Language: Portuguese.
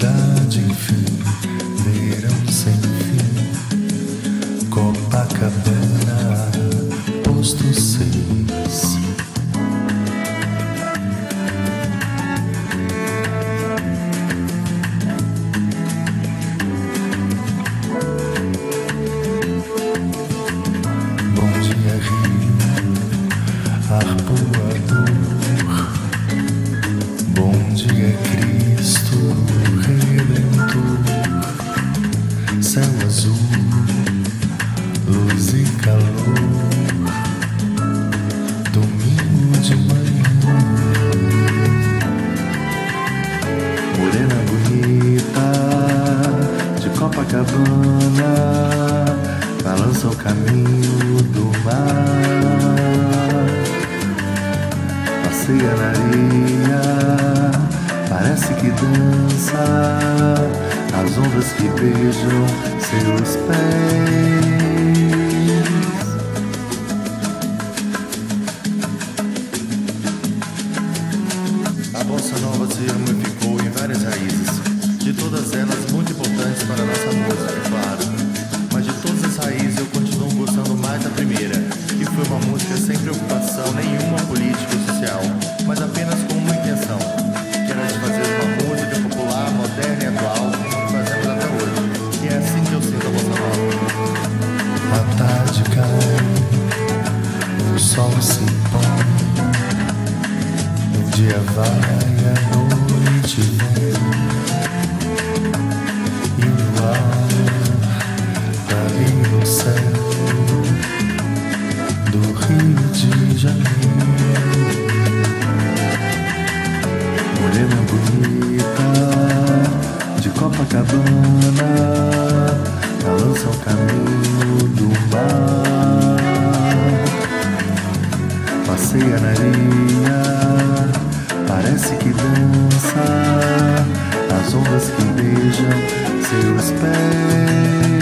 Felicidade, enfim, verão sem fim, Copacabana, posto seis. Bom dia, Rio, arpoador. Bom dia, Cristo Balança o caminho do mar. Passeia na areia, parece que dança. As ondas que beijam seus pés. De todas elas muito importantes para a nossa música, claro. Mas de todas as raízes eu continuo gostando mais da primeira, que foi uma música sem preocupação nenhuma política ou social, mas apenas com uma intenção, que era de fazer uma música popular, moderna e atual, que fazemos até hoje. E é assim que eu sinto a bossa nova. A tarde cai, o sol se põe. O dia vai, a noite vem. No céu do Rio de Janeiro. Morena bonita de Copacabana balança o caminho do mar. Passeia na areia, parece que dança. As ondas que beijam seus pés.